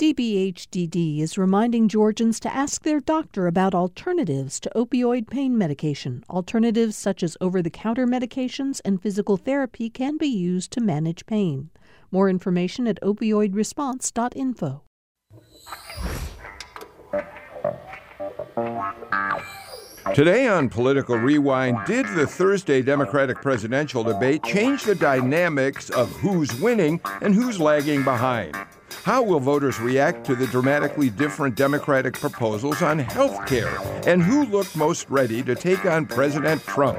DBHDD is reminding Georgians to ask their doctor about alternatives to opioid pain medication. Alternatives such as over the counter medications and physical therapy can be used to manage pain. More information at opioidresponse.info. Today on Political Rewind, did the Thursday Democratic presidential debate change the dynamics of who's winning and who's lagging behind? How will voters react to the dramatically different Democratic proposals on health care? And who looked most ready to take on President Trump?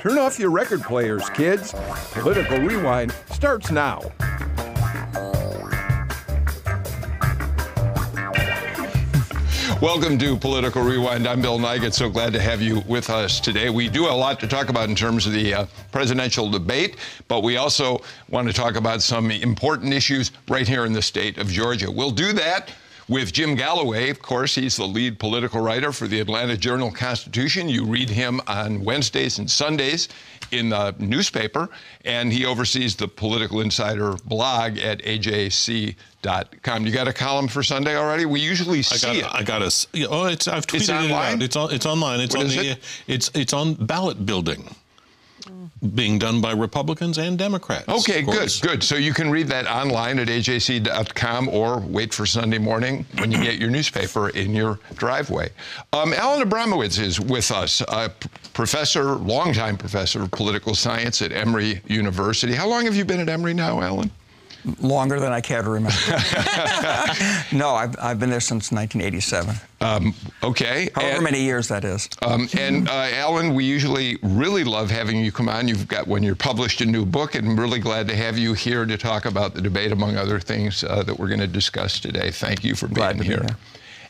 Turn off your record players, kids. Political Rewind starts now. Welcome to Political Rewind. I'm Bill Nigut. So glad to have you with us today. We do a lot to talk about in terms of the uh, presidential debate, but we also want to talk about some important issues right here in the state of Georgia. We'll do that with Jim Galloway. Of course, he's the lead political writer for the Atlanta Journal Constitution. You read him on Wednesdays and Sundays in the newspaper, and he oversees the Political Insider blog at ajc.com. You got a column for Sunday already? We usually see I got, it. I got a. Oh, it's I've tweeted It's it online? out. It's on. It's online. It's What on is the. it? It's it's on ballot building, being done by Republicans and Democrats. Okay, good, good. So you can read that online at ajc.com or wait for Sunday morning when you get your newspaper in your driveway. Um, Alan Abramowitz is with us, a professor, longtime professor of political science at Emory University. How long have you been at Emory now, Alan? Longer than I care to remember. no, I've, I've been there since 1987. Um, okay. However and- many years that is. Um, and uh, Alan, we usually really love having you come on. You've got when you're published a new book, and I'm really glad to have you here to talk about the debate, among other things uh, that we're going to discuss today. Thank you for being Glad to be here. here.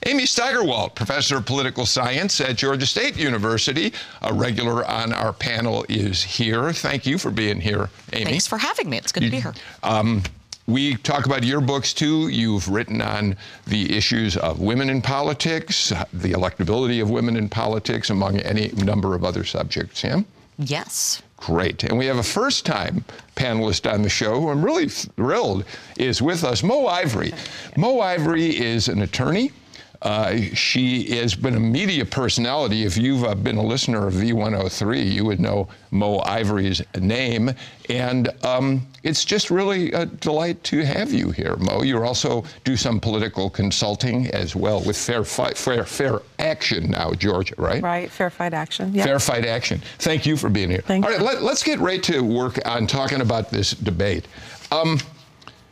Amy Steigerwalt, professor of political science at Georgia State University, a regular on our panel, is here. Thank you for being here, Amy. Thanks for having me. It's good to be here. Um, we talk about your books too. You've written on the issues of women in politics, the electability of women in politics, among any number of other subjects. Yeah? Yes. Great. And we have a first time panelist on the show who I'm really thrilled is with us, Mo Ivory. Mo Ivory is an attorney. Uh, she has been a media personality. If you've uh, been a listener of V103, you would know Mo Ivory's name. And um, it's just really a delight to have you here, Mo. You also do some political consulting as well with Fair, Fight, Fair, Fair Action now, Georgia, right? Right, fair fight action. Yeah. Fair Fight Action. Thank you for being here. Thank All right, let, us get right to work on talking about this debate. Um,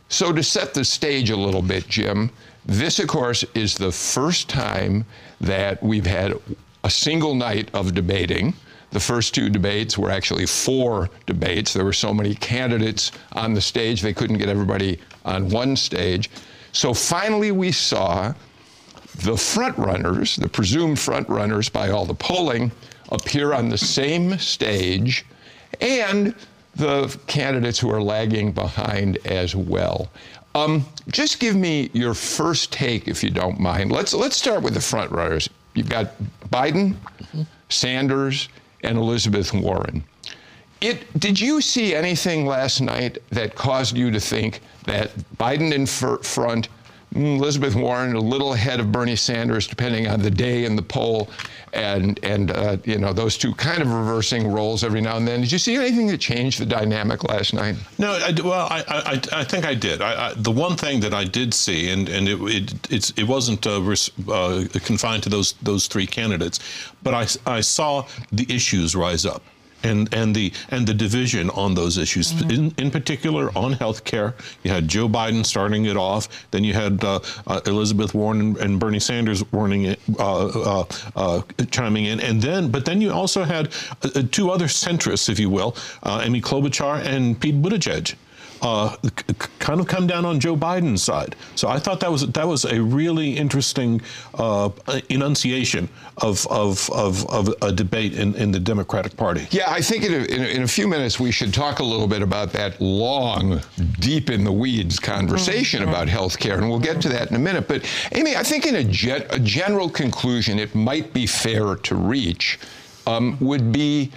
so, to set the stage a little bit, Jim, this, of course, is the first time that we've had a single night of debating. The first two debates were actually four debates. There were so many candidates on the stage, they couldn't get everybody on one stage. So finally, we saw the front runners, the presumed front runners by all the polling, appear on the same stage, and the candidates who are lagging behind as well. Um, just give me your first take, if you don't mind. Let's let's start with the front runners. You've got Biden, Sanders, and Elizabeth Warren. It, did you see anything last night that caused you to think that Biden in front, Elizabeth Warren a little ahead of Bernie Sanders, depending on the day and the poll, and and uh, you know those two kind of reversing roles every now and then? Did you see anything that changed the dynamic last night? No, I, well, I, I, I think I did. I, I, the one thing that I did see, and, and it, it, it wasn't uh, res, uh, confined to those, those three candidates, but I, I saw the issues rise up. And, and the and the division on those issues, in, in particular on health care. You had Joe Biden starting it off. Then you had uh, uh, Elizabeth Warren and, and Bernie Sanders warning it, uh, uh, uh, chiming in, and then but then you also had uh, two other centrists, if you will, uh, Amy Klobuchar and Pete Buttigieg uh, c- c- kind of come down on Joe Biden's side. So I thought that was that was a really interesting uh, enunciation of, of, of, of a debate in, in the Democratic Party. Yeah, I think in a, in, a, in a few minutes we should talk a little bit about that long, deep in the weeds conversation about health care, and we'll get to that in a minute. But, Amy, I think in a, gen- a general conclusion it might be fair to reach um, would be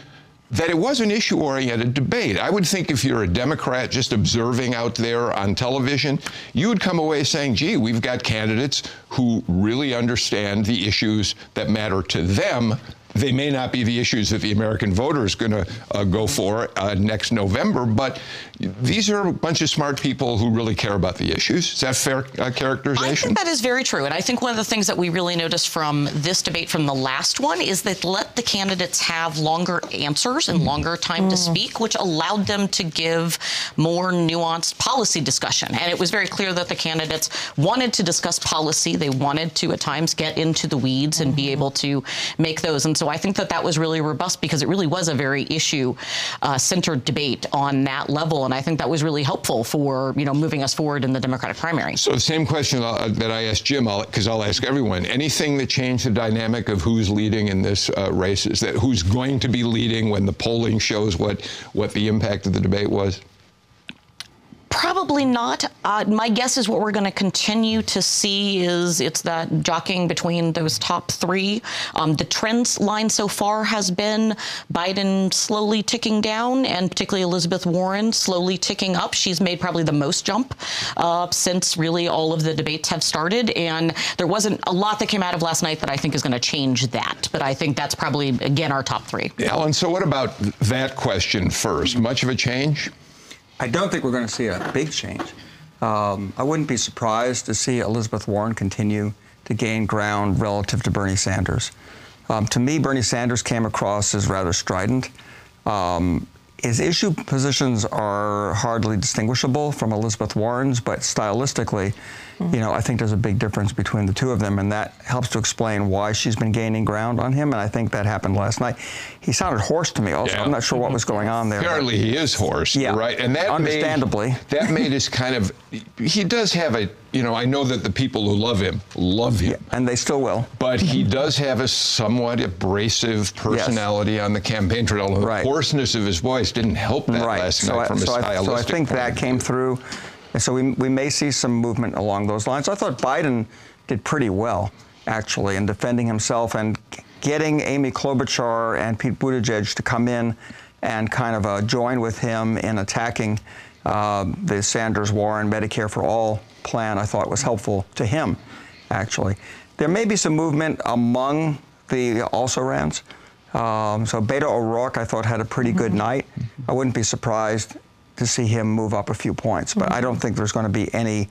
that it was an issue oriented debate. I would think if you're a Democrat just observing out there on television, you would come away saying, gee, we've got candidates who really understand the issues that matter to them they may not be the issues that the American voter is going to uh, go for uh, next November, but these are a bunch of smart people who really care about the issues. Is that fair uh, characterization? I think that is very true. And I think one of the things that we really noticed from this debate from the last one is that let the candidates have longer answers and mm-hmm. longer time mm. to speak, which allowed them to give more nuanced policy discussion. And it was very clear that the candidates wanted to discuss policy. They wanted to, at times, get into the weeds and be mm-hmm. able to make those. And so I think that that was really robust because it really was a very issue uh, centered debate on that level. And I think that was really helpful for, you know, moving us forward in the Democratic primary. So the same question uh, that I asked Jim, because I'll, I'll, ask everyone, anything that changed the dynamic of who's leading in this uh, race? Is that who's going to be leading when the polling shows what, what the impact of the debate was? Probably not. Uh, my guess is what we're going to continue to see is it's that jockeying between those top three. Um, the trends line so far has been Biden slowly ticking down, and particularly Elizabeth Warren slowly ticking up. She's made probably the most jump uh, since really all of the debates have started, and there wasn't a lot that came out of last night that I think is going to change that. But I think that's probably again our top three. Alan, so what about that question first? Much of a change? I don't think we're going to see a big change. Um, I wouldn't be surprised to see Elizabeth Warren continue to gain ground relative to Bernie Sanders. Um, to me, Bernie Sanders came across as rather strident. Um, his issue positions are hardly distinguishable from Elizabeth Warren's, but stylistically. Mm-hmm. you know, I think there's a big difference between the two of them, and that helps to explain why she's been gaining ground on him. And I think that happened last night. He sounded hoarse to me. Also, yeah. I'm not sure what was going on there. Apparently, he is hoarse. Yeah, right. And that understandably, made, that made us kind of. He does have a. You know, I know that the people who love him love him, yeah, and they still will. But he does have a somewhat abrasive personality yes. on the campaign trail. The right. hoarseness of his voice didn't help that right. last so night I, from so a stylistic. I, so I think that came through. And so we, we may see some movement along those lines. I thought Biden did pretty well, actually, in defending himself and getting Amy Klobuchar and Pete Buttigieg to come in and kind of uh, join with him in attacking uh, the Sanders Warren Medicare for All plan, I thought was helpful to him, actually. There may be some movement among the also rans. Um, so Beto O'Rourke, I thought, had a pretty good mm-hmm. night. I wouldn't be surprised to see him move up a few points. But I don't think there's going to be any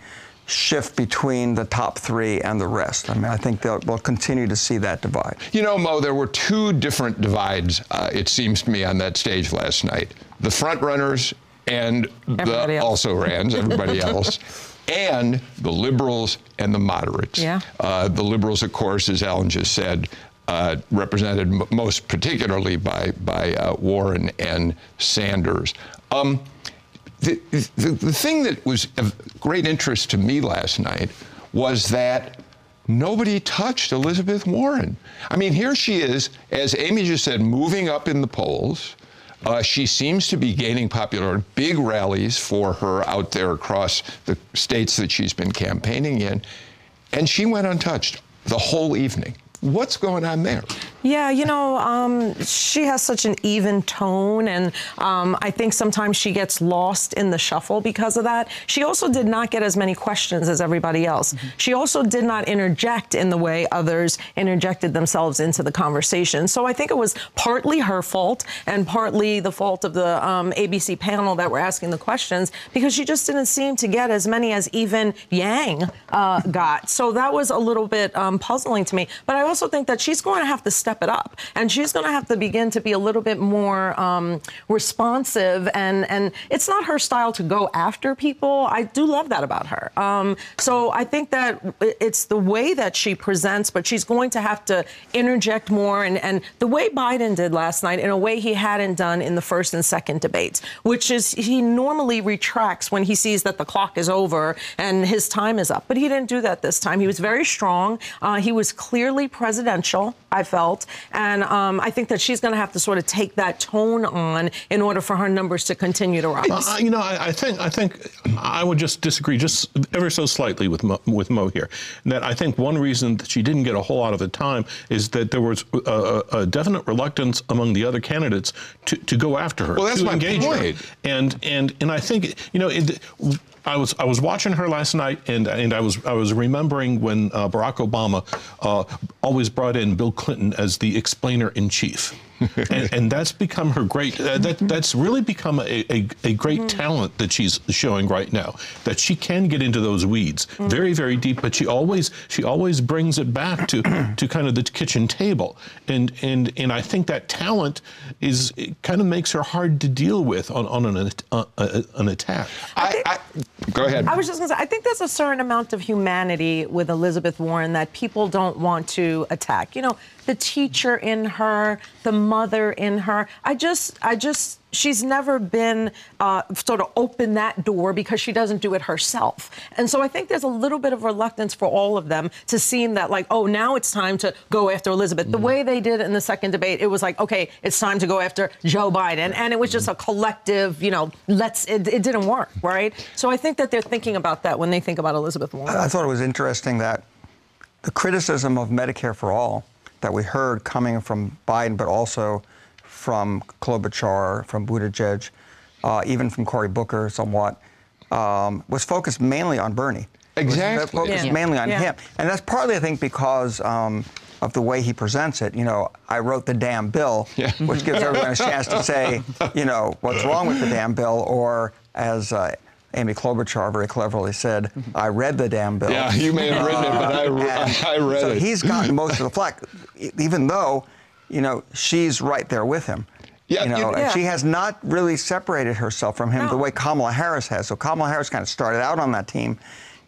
shift between the top three and the rest. I mean, I think they'll, we'll continue to see that divide. You know, Mo, there were two different divides, uh, it seems to me, on that stage last night. The front runners and everybody the also rans, everybody else. And the liberals and the moderates. Yeah. Uh, the liberals, of course, as Alan just said, uh, represented m- most particularly by by uh, Warren and Sanders. Um, the, the, thing that was of great interest to me last night was that nobody touched Elizabeth Warren. I mean, here she is, as Amy just said, moving up in the polls. Uh, she seems to be gaining popularity, big rallies for her out there across the states that she's been campaigning in. And she went untouched the whole evening. What's going on there? Yeah, you know, um, she has such an even tone, and um, I think sometimes she gets lost in the shuffle because of that. She also did not get as many questions as everybody else. Mm-hmm. She also did not interject in the way others interjected themselves into the conversation. So I think it was partly her fault and partly the fault of the um, ABC panel that were asking the questions because she just didn't seem to get as many as even Yang uh, got. So that was a little bit um, puzzling to me. But I also think that she's going to have to step it up, and she's going to have to begin to be a little bit more um, responsive. And and it's not her style to go after people. I do love that about her. Um, so I think that it's the way that she presents, but she's going to have to interject more. And and the way Biden did last night, in a way he hadn't done in the first and second debates, which is he normally retracts when he sees that the clock is over and his time is up. But he didn't do that this time. He was very strong. Uh, he was clearly presidential I felt. And um, I think that she's going to have to sort of take that tone on in order for her numbers to continue to rise. Uh, you know, I, I, think I think I would just disagree just ever so slightly with Mo, with Mo here. That I think one reason that she didn't get a whole lot of the time is that there was a, a definite reluctance among the other candidates to, to go after her. Well, that's to my engage point. Her. And and and I think you know. It, I was I was watching her last night, and and I was I was remembering when uh, Barack Obama uh, always brought in Bill Clinton as the explainer in chief. And, and, that's become her great. Uh, that that's really become a, a, a great mm. talent that she's showing right now. That she can get into those weeds mm. very very deep, but she always she always brings it back to to kind of the kitchen table. And and and I think that talent is kind of makes her hard to deal with on on an uh, uh, an attack. I, I, go ahead. I was just going to say I think there's a certain amount of humanity with Elizabeth Warren that people don't want to attack. You know the teacher in her, the mother in her. I just, I just, she's never been uh, sort of open that door because she doesn't do it herself. And so I think there's a little bit of reluctance for all of them to seem that like, oh, now it's time to go after Elizabeth. Mm-hmm. The way they did it in the second debate, it was like, okay, it's time to go after Joe Biden, and it was just a collective, you know, let's. It, it didn't work, right? So I think that they're thinking about that when they think about Elizabeth Warren. I thought it was interesting that the criticism of Medicare for all that we heard coming from Biden, but also from Klobuchar, from Buttigieg, uh, even from Cory Booker somewhat, um, was focused mainly on Bernie. Exactly. focused yeah. mainly on yeah. him. And that's partly, I think, because um, of the way he presents it. You know, I wrote the damn bill, yeah. which gives everyone a chance to say, you know, what's wrong with the damn bill, or as uh, Amy Klobuchar very cleverly said, I read the damn bill. Yeah, you may have written it, but I, I read so it. So he's gotten most of the flack, even though, you know, she's right there with him. Yeah, you know, yeah. she has not really separated herself from him no. the way Kamala Harris has. So Kamala Harris kind of started out on that team.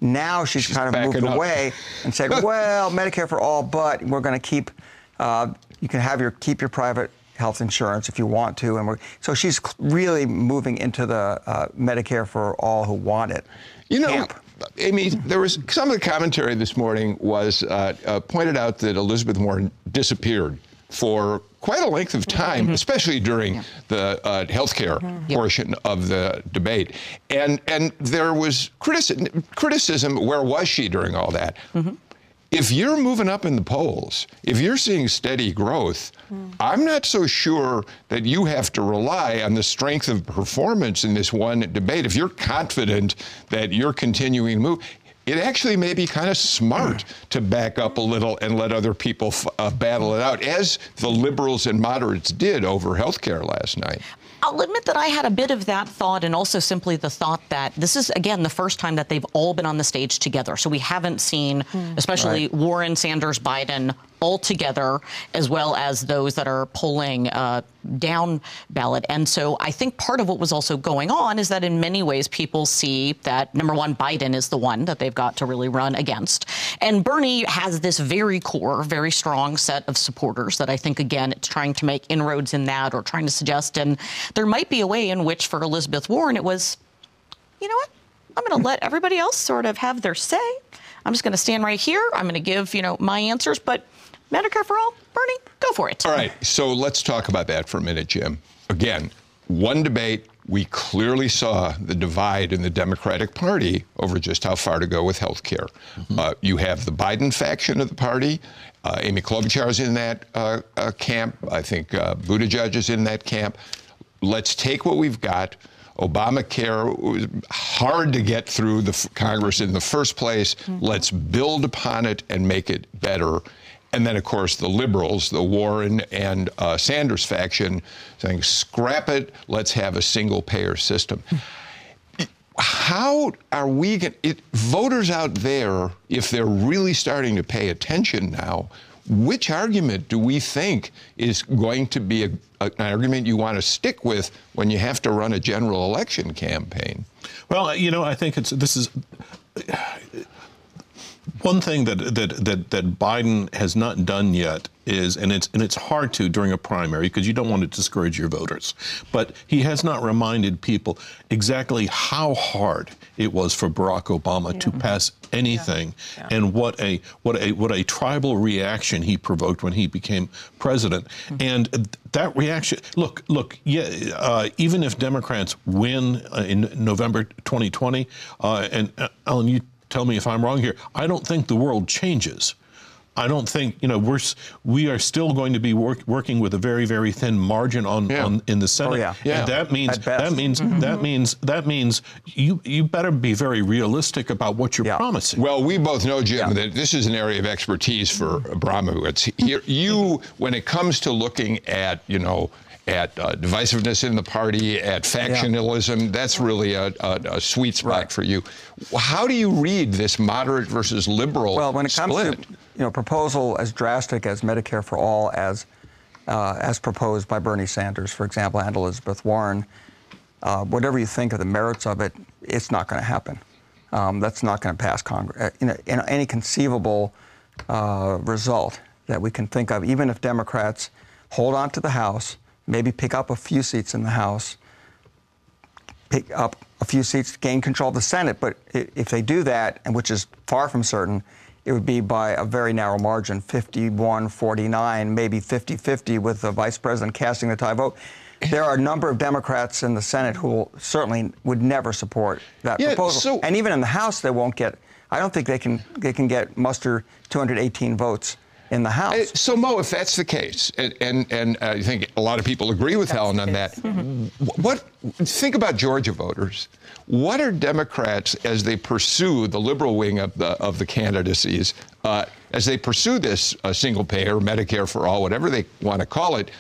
Now she's, she's kind of moved up. away and said, well, Medicare for all, but we're going to keep, uh, you can have your, keep your private health insurance if you want to. And we're, so she's really moving into the uh, Medicare for all who want it. You know, camp. Amy, there was some of the commentary this morning was uh, uh, pointed out that Elizabeth Warren disappeared for quite a length of time, mm-hmm. especially during yeah. the uh, healthcare mm-hmm. portion yep. of the debate. And and there was criticism. Criticism. Where was she during all that? Mm-hmm if you're moving up in the polls, if you're seeing steady growth, mm. I'm not so sure that you have to rely on the strength of performance in this one debate. If you're confident that you're continuing to move, it actually may be kind of smart mm. to back up a little and let other people uh, battle it out, as the liberals and moderates did over health care last night. I'll admit that I had a bit of that thought and also simply the thought that this is, again, the first time that they've all been on the stage together. So we haven't seen, mm. especially right. Warren, Sanders, Biden, all together, as well as those that are polling uh, down ballot. And so I think part of what was also going on is that in many ways people see that number one, Biden is the one that they've got to really run against. And Bernie has this very core, very strong set of supporters that I think, again, it's trying to make inroads in that or trying to suggest. And there might be a way in which for Elizabeth Warren it was, you know what? I'm going to let everybody else sort of have their say. I'm just going to stand right here. I'm going to give, you know, my answers, but Medicare for all, Bernie, go for it. All right, so let's talk about that for a minute, Jim. Again, one debate, we clearly saw the divide in the Democratic Party over just how far to go with health care. Mm-hmm. Uh, you have the Biden faction of the party. Uh, Amy Klobuchar is in that uh, uh camp. I think uh, Buttigieg is in that camp. Let's take what we've got. Obamacare was hard to get through the Congress in the first place. Mm-hmm. Let's build upon it and make it better. And then, of course, the liberals, the Warren and uh, Sanders faction, saying, scrap it, let's have a single payer system. How are we going to, voters out there, if they're really starting to pay attention now, which argument do we think is going to be a, an argument you want to stick with when you have to run a general election campaign? Well, you know, I think it's this is One thing that, that, that, that Biden has not done yet is, and it's, and it's hard to during a primary because you don't want to discourage your voters, but he has not reminded people exactly how hard it was for Barack Obama yeah. to pass anything yeah. Yeah. and what a, what, a, what a tribal reaction he provoked when he became president. Mm-hmm. And that reaction, look, look, yeah, uh, even if Democrats win uh, in November 2020, uh, and uh, Alan, you tell me if I'm wrong here. I don't think the world changes. I don't think you know we're we are still going to be work, working with a very very thin margin on, yeah. on in the Senate. Oh, yeah. yeah. And that means that means mm-hmm. that means that means you you better be very realistic about what you're yeah. promising. Well, we both know, Jim, yeah. that this is an area of expertise for Abramowitz. Here, you when it comes to looking at you know at uh, divisiveness in the party, at factionalism. Yeah. That's really a, a, a sweet spot right. for you. How do you read this moderate versus liberal? Well, when it split? comes to you know proposal as drastic as Medicare for all as uh, as proposed by Bernie Sanders, for example, and Elizabeth Warren, uh, whatever you think of the merits of it, it's not going to happen. Um, that's not going to pass Congress. Uh, you know, in any conceivable uh, result that we can think of, even if Democrats hold on to the House maybe pick up a few seats in the House, pick up a few seats, gain control of the Senate. But if they do that, and which is far from certain, it would be by a very narrow margin 51 49, maybe 50 50, with the vice president casting the tie vote. There are a number of Democrats in the Senate who certainly would never support that yeah, proposal. So and even in the House, they won't get. I don't think they can they can get muster 218 votes in the House. Uh, so, Mo, if that's the case, and and, and I think a lot of people agree with that's Helen on that, mm-hmm. what think about Georgia voters? What are Democrats as they pursue the liberal wing of the of the candidacies, uh, as they pursue this uh, single payer, Medicare for all, whatever they want to call it?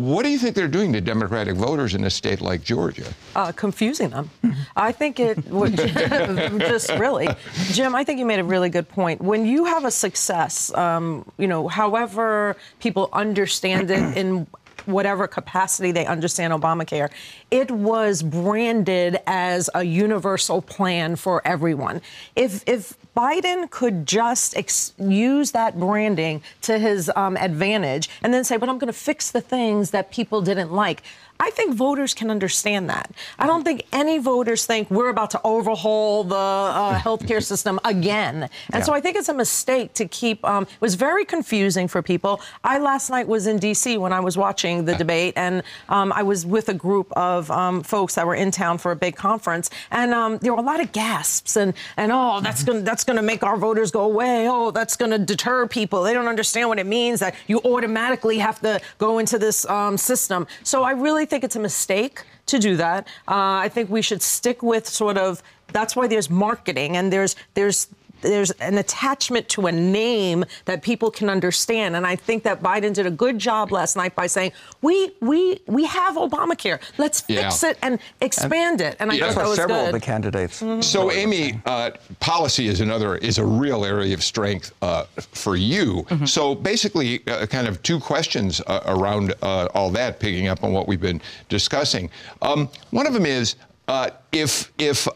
What do you think they're doing to Democratic voters in a state like Georgia? Uh, confusing them. I think it would just really, Jim. I think you made a really good point. When you have a success, um, you know, however people understand it in whatever capacity they understand Obamacare, it was branded as a universal plan for everyone. If if Biden could just ex- use that branding to his um, advantage and then say, but I'm going to fix the things that people didn't like. I think voters can understand that. I don't think any voters think we're about to overhaul the uh, healthcare system again. And yeah. so I think it's a mistake to keep. Um, it was very confusing for people. I last night was in D.C. when I was watching the debate, and um, I was with a group of um, folks that were in town for a big conference, and um, there were a lot of gasps and and oh, that's gonna that's gonna make our voters go away. Oh, that's gonna deter people. They don't understand what it means that you automatically have to go into this um, system. So I really think it's a mistake to do that. Uh, I think we should stick with sort of that's why there's marketing and there's there's there's an attachment to a name that people can understand. And I think that Biden did a good job last night by saying, we we we have Obamacare. Let's fix yeah. it and expand and, it. And I yeah. thought that was several good. of the candidates. Mm-hmm. So, Amy, uh, policy is another is a real area of strength uh, for you. Mm-hmm. So, basically, uh, kind of two questions uh, around uh, all that, picking up on what we've been discussing. Um, one of them is uh, if if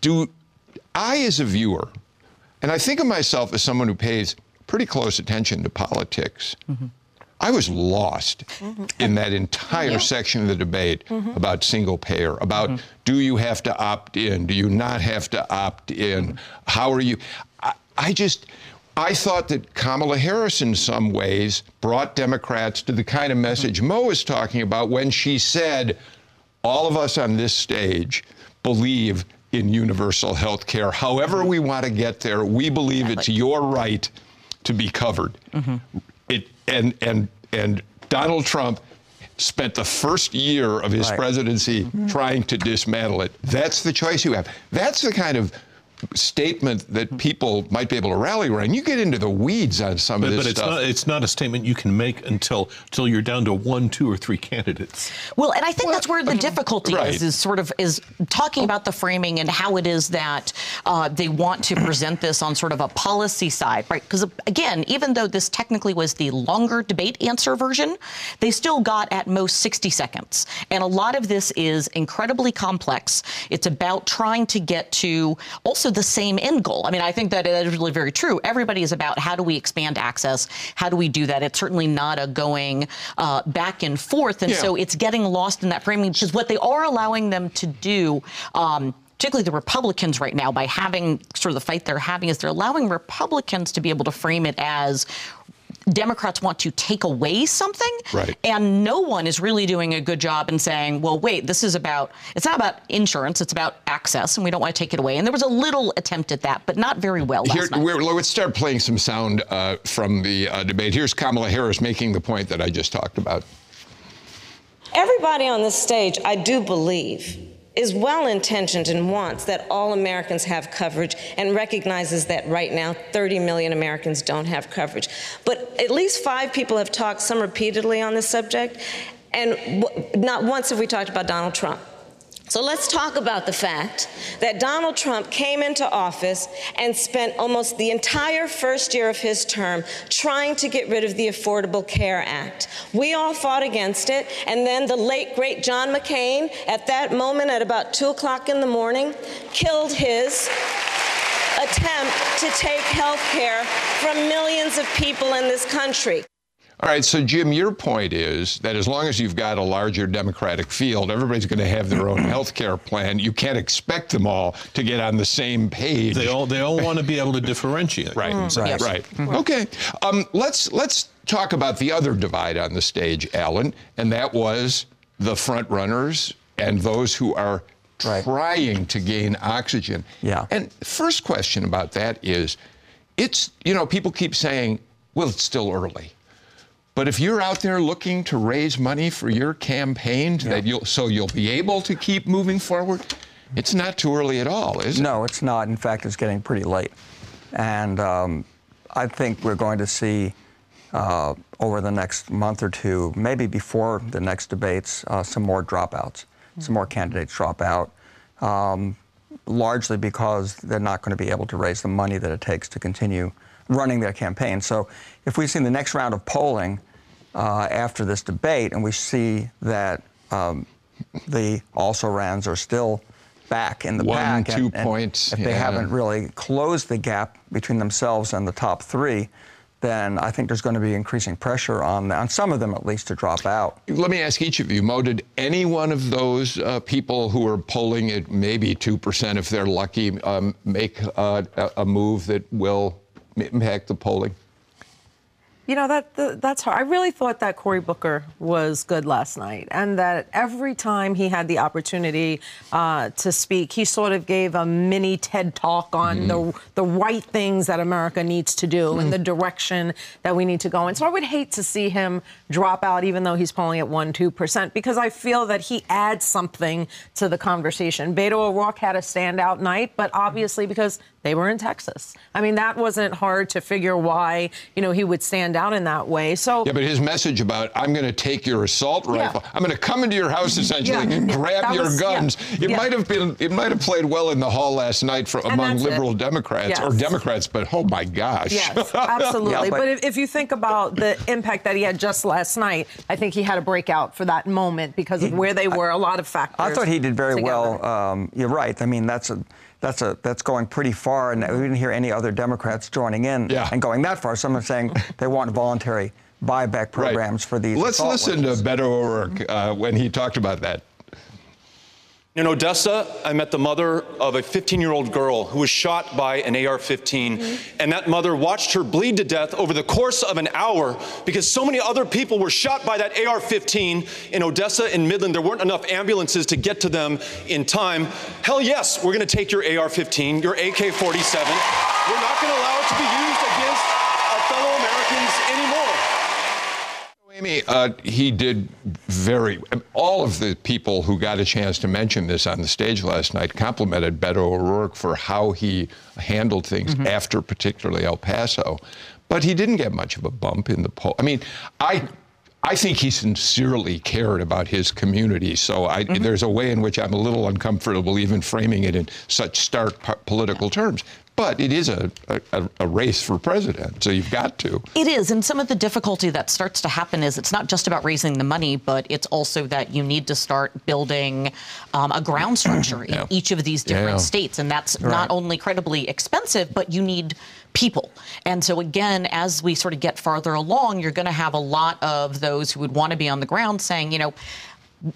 do I, as a viewer, and I think of myself as someone who pays pretty close attention to politics. Mm-hmm. I was lost mm-hmm. in that entire yeah. section of the debate mm-hmm. about single payer, about mm-hmm. do you have to opt in? Do you not have to opt in? How are you? I, I just, I thought that Kamala Harris, in some ways, brought Democrats to the kind of message Mo was talking about when she said, all of us on this stage believe in universal health care. However, we want to get there, we believe exactly. it's your right to be covered. Mm-hmm. It, and, and, and Donald Trump spent the first year of his right. presidency mm-hmm. trying to dismantle it. That's the choice you have. That's the kind of statement that people might be able to rally around. You get into the weeds on some but, of this but it's stuff. Not, it's not a statement you can make until until you're down to one, two, or three candidates. Well, and I think well, that's where the difficulty right. is, is sort of is talking about the framing and how it is that uh, they want to present this on sort of a policy side, right? Because again, even though this technically was the longer debate answer version, they still got at most 60 seconds. And a lot of this is incredibly complex. It's about trying to get to also also the same end goal. I mean, I think that is really very true. Everybody is about how do we expand access? How do we do that? It's certainly not a going uh, back and forth. And Yeah. so it's getting lost in that framing because what they are allowing them to do. Um, particularly the Republicans right now, by having sort of the fight they're having, is they're allowing Republicans to be able to frame it as Democrats want to take away something. Right. And no one is really doing a good job in saying, well, wait, this is about, it's not about insurance, it's about access, and we don't want to take it away. And there was a little attempt at that, but not very well last Here, night. we're, let's start playing some sound uh, from the uh, debate. Here's Kamala Harris making the point that I just talked about. Everybody on this stage, I do believe, is well intentioned and wants that all Americans have coverage and recognizes that right now 30 million Americans don't have coverage. But at least five people have talked, some repeatedly, on this subject, and not once have we talked about Donald Trump. So let's talk about the fact that Donald Trump came into office and spent almost the entire first year of his term trying to get rid of the Affordable Care Act. We all fought against it, and then the late, great John McCain, at that moment at about 2 o'clock in the morning, killed his attempt to take health care from millions of people in this country. All right, so Jim, your point is that as long as you've got a larger Democratic field, everybody's going to have their own health care plan. You can't expect them all to get on the same page. They all they all want to be able to differentiate. Right, themselves. right, right. Okay, um, let's let's talk about the other divide on the stage, Alan, and that was the front runners and those who are Right. trying to gain oxygen. Yeah. And first question about that is, it's you know people keep saying, well, it's still early. But if you're out there looking to raise money for your campaign that you'll so you'll be able to keep moving forward, it's not too early at all, is it? No, it's not. In fact, it's getting pretty late. And um, I think we're going to see uh, over the next month or two, maybe before the next debates, uh, some more dropouts, some more candidates drop out, um, largely because they're not going to be able to raise the money that it takes to continue running their campaign. So if we see the next round of polling uh, after this debate and we see that um, the also rans are still back in the One, pack. two and- and points, If they haven't really closed the gap between themselves and the top three, then I think there's going to be increasing pressure on, on some of them at least to drop out. Let me ask each of you, Mo, did any one of those uh, people who are polling at maybe 2%, if they're lucky, um, make uh, a move that will impact the polling? You know that, that that's hard. I really thought that Cory Booker was good last night, and that every time he had the opportunity uh, to speak, he sort of gave a mini TED talk on the the right things that America needs to do and the direction that we need to go in. So I would hate to see him drop out, even though he's polling at one two percent, because I feel that he adds something to the conversation. Beto O'Rourke had a standout night, but obviously because they were in Texas. I mean, that wasn't hard to figure why, you know, he would stand out in that way. So Yeah, but his message about I'm going to take your assault rifle, I'm going to come into your house essentially Yeah, and grab that your was- yeah, guns. It yeah. might have been, it might have played well in the hall last night for, And among that's it. liberal Democrats or Democrats, but oh my gosh. Yes, absolutely. Yeah, but but- if, if you think about the impact that he had just last night, I think he had a breakout for that moment because of where they were, a lot of factors. I thought he did very together. well. Um, you're right. I mean, that's a that's a that's going pretty far, and we didn't hear any other Democrats joining in Yeah. and going that far. Some are saying they want voluntary buyback Right. programs for these. Let's listen weapons. to Beto O'Rourke uh, when he talked about that. In Odessa, I met the mother of a 15 year old girl who was shot by an AR 15. Mm-hmm. And that mother watched her bleed to death over the course of an hour because so many other people were shot by that AR 15 in Odessa and Midland. There weren't enough ambulances to get to them in time. Hell yes, we're going to take your AR 15, your AK 47. We're not going to allow it to be used against our fellow Americans. Amy, uh, he did very. All of the people who got a chance to mention this on the stage last night complimented Beto O'Rourke for how he handled things after, particularly El Paso. But he didn't get much of a bump in the poll. I mean, I. I think he sincerely cared about his community, so I, there's a way in which I'm a little uncomfortable even framing it in such stark po- political terms. But it is a, a, a race for president, so you've got to. It is, and some of the difficulty that starts to happen is it's not just about raising the money, but it's also that you need to start building um, a ground structure in Yeah. each of these different Yeah. states, and that's not only incredibly expensive, but you need people. And so again, as we sort of get farther along, you're going to have a lot of those who would want to be on the ground saying, you know.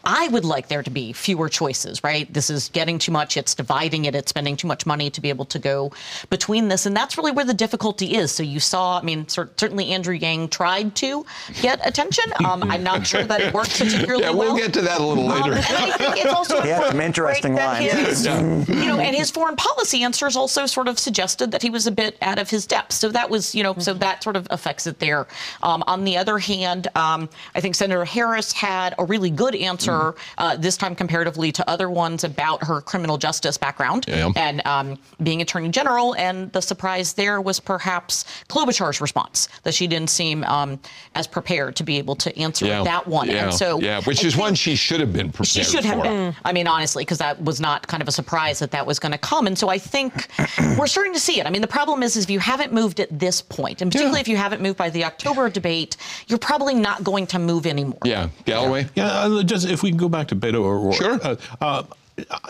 I would like there to be fewer choices, right? This is getting too much. It's dividing it. It's spending too much money to be able to go between this. And that's really where the difficulty is. So you saw, I mean, cer- certainly Andrew Yang tried to get attention. Um, I'm not sure that it worked particularly Yeah, we'll well. get to that a little Um, later. and I think it's also He had some interesting right, lines. his- you know, and his foreign policy answers also sort of suggested that he was a bit out of his depth. So that was, you know, so that sort of affects it there. Um, on the other hand, um, I think Senator Harris had a really good answer uh, this time comparatively to other ones about her criminal justice background Yeah. and um, being Attorney General. And the surprise there was perhaps Klobuchar's response that she didn't seem um, as prepared to be able to answer Yeah, that one. yeah, And so, yeah, which I is one she should have been prepared she should have been. I mean, honestly, because that was not kind of a surprise that that was going to come. And so I think we're starting to see it. I mean, the problem is, is if you haven't moved at this point, and particularly if you haven't moved by the October debate, you're probably not going to move anymore. Yeah, Galloway. Yeah, uh, just if we can go back to Beto O'Rourke. Sure. Uh, uh,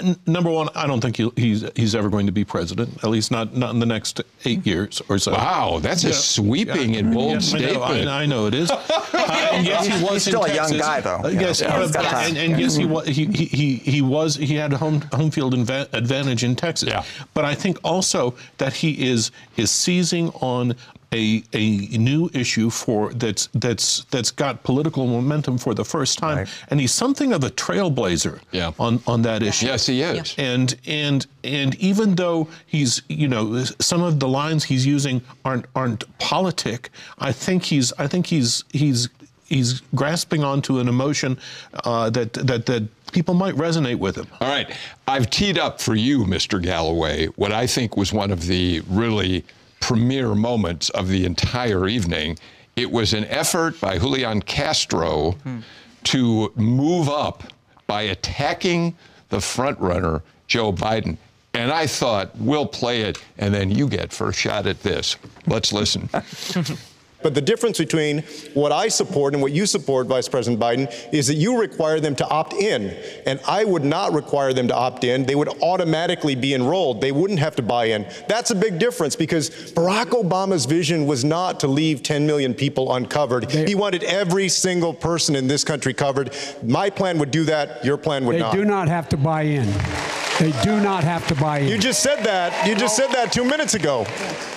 n- number one, I don't think he'll, he's he's ever going to be president. At least not not in the next eight years or so. Wow, that's a Yeah. sweeping and bold Yeah, I know, statement. I, I know it is. Uh, and yes, he was He's in still a young guy, though. Uh, Yeah. yes, Yeah, uh, he's and, and yes, he was. He, he, he, he was. He had a home home field inva- advantage in Texas. Yeah. But I think also that he is is seizing on. A, a new issue for that's that's that's got political momentum for the first time, Right. and he's something of a trailblazer Yeah. on on that issue. Yes, he is. And and and even though he's you know some of the lines he's using aren't aren't politic, I think he's I think he's he's he's grasping onto an emotion uh, that that that people might resonate with him. All right. I've teed up for you, Mr. Galloway, what I think was one of the really premier moments of the entire evening. It was an effort by Julian Castro hmm. to move up by attacking the frontrunner, Joe Biden. And I thought, we'll play it, and then you get first shot at this. Let's listen. But the difference between what I support and what you support, Vice President Biden, is that you require them to opt in. And I would not require them to opt in. They would automatically be enrolled. They wouldn't have to buy in. That's a big difference because Barack Obama's vision was not to leave 10 million people uncovered. he wanted every single person in this country covered. My plan would do that. Your plan would They not. They do not have to buy in. They do not have to buy in. You just said that. You just said that two minutes ago.